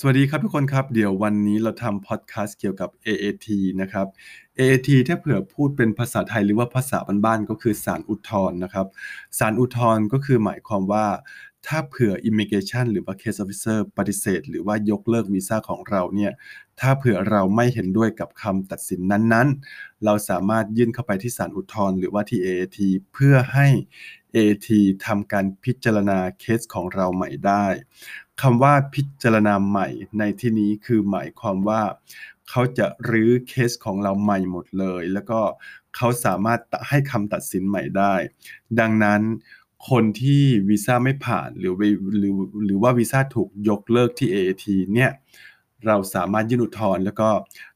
สวัสดีครับทุกคนครับ เดี๋ยววันนี้เราทำพอดแคสต์เกี่ยวกับ AAT นะครับ AAT ถ้าเผื่อพูดเป็นภาษาไทยหรือว่าภาษาบ้านๆก็คือสารอุทธรณ์นะครับสารอุทธรณ์ก็คือหมายความว่า ถ้าเผื่อ immigration หรือว่า case officer ปฏิเสธ หรือว่ายกเลิกวีซ่าของเราเนี่ยถ้าเผื่อเราไม่เห็นด้วยกับคำตัดสินนั้นๆ เราสามารถยื่นเข้าไปที่ศาลอุทธรณ์หรือว่าที่ AAT เพื่อให้ AT ทำการพิจารณาเคสของเราใหม่ได้คำว่าพิจารณาใหม่ในที่นี้คือหมายความว่า เขาจะรื้อเคสของเราใหม่หมดเลย แล้วก็เขาสามารถให้คำตัดสินใหม่ได้ ดังนั้นคนที่วีซ่าไม่ผ่านหรือหรือหรือว่าวีซ่าถูกยกเลิกที่ AAT เนี่ย เราสามารถยื่นอุทธรณ์แล้วก็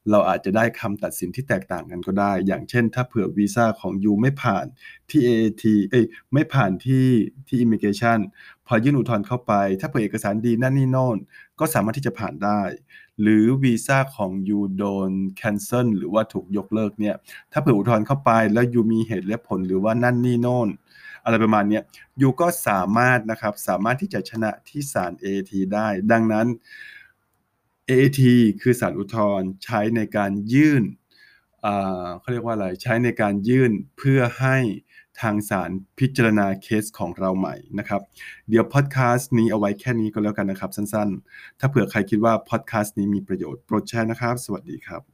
เราอาจจะได้คำตัดสินที่แตกต่างกันก็ได้ อย่างเช่น ถ้าเผื่อวีซ่าของยูไม่ผ่านที่ AAT เอ้ยไม่ผ่านที่ที่ Immigration พอยื่นอุทธรณ์เข้าไป ถ้าเผื่อเอกสารดีนั่นนี่โน่นก็สามารถที่จะผ่านได้ หรือวีซ่าของยูโดน cancel หรือว่าถูกยกเลิกเนี่ยถ้าเผื่ออุทธรณ์เข้าไปแล้วยูมีเหตุและผลหรือว่านั่นนี่โน่นอะไรประมาณนี้ยูก็สามารถนะครับสามารถที่จะชนะที่ศาล AAT ได้ ดังนั้น AAT คือสารอุทธรณ์ใช้ในการยื่นเขาเรียกว่าอะไรใช้ในการยื่นเพื่อให้ทางศาลพิจารณาเคสของเราใหม่นะครับ เดี๋ยวพอดแคสต์นี้เอาไว้แค่นี้ก็แล้วกันนะครับ สั้นๆ ถ้าเผื่อใครคิดว่าพอดแคสต์นี้มีประโยชน์โปรดแชร์นะครับ สวัสดีครับ